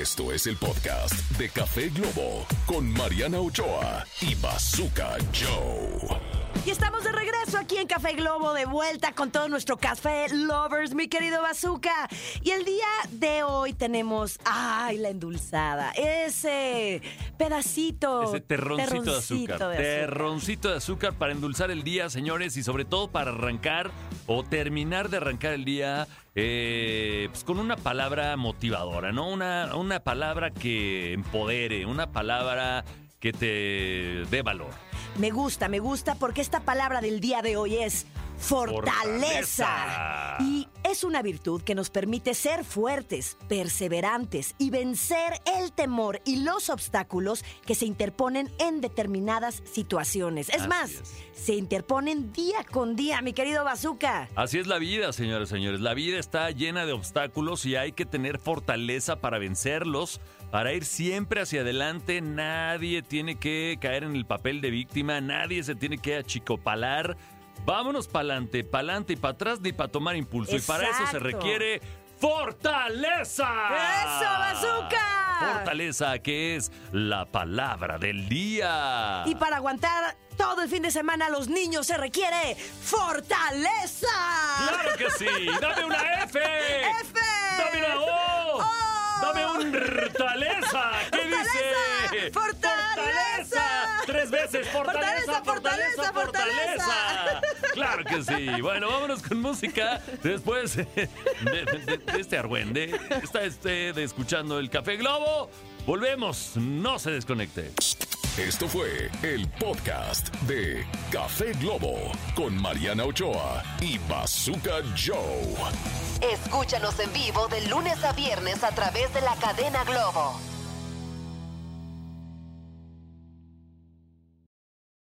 Esto es el podcast de Café Globo con Mariana Ochoa y Bazooka Joe. Estamos de regreso aquí en Café Globo, de vuelta con todo nuestro café lovers, mi querido Bazooka. Y el día de hoy tenemos, ay, la endulzada, ese pedacito. Ese terroncito, de terroncito azúcar. de azúcar. Terroncito de azúcar para endulzar el día, señores, y sobre todo para arrancar o terminar de arrancar el día eh, pues con una palabra motivadora, ¿no? Una, una palabra que empodere, una palabra que te dé valor. Me gusta, me gusta porque esta palabra del día de hoy es fortaleza. Fortaleza. Y es una virtud que nos permite ser fuertes, perseverantes y vencer el temor y los obstáculos que se interponen en determinadas situaciones. Es Así más, es. se interponen día con día, mi querido Bazooka. Así es la vida, señores y señores. La vida está llena de obstáculos y hay que tener fortaleza para vencerlos, para ir siempre hacia adelante. Nadie tiene que caer en el papel de víctima, nadie se tiene que achicopalar. Vámonos para adelante, para adelante y para atrás ni para tomar impulso. Y para eso se requiere fortaleza. ¡Eso, bazooka! Fortaleza, que es la palabra del día. Y para aguantar todo el fin de semana a los niños se requiere fortaleza. ¡Claro que sí! ¡Dame una F! F. ¡Dame un fortaleza! ¿Qué dice? ¡Fortaleza! ¡Tres veces! ¡Fortaleza, Fortaleza, fortaleza! ¡Claro que sí! Bueno, vámonos con música. Después de, este argüende, está este de escuchando el Café Globo. Volvemos, no se desconecte. Esto fue el podcast de Café Globo con Mariana Ochoa y Bazooka Joe. Escúchanos en vivo de lunes a viernes a través de la cadena Globo.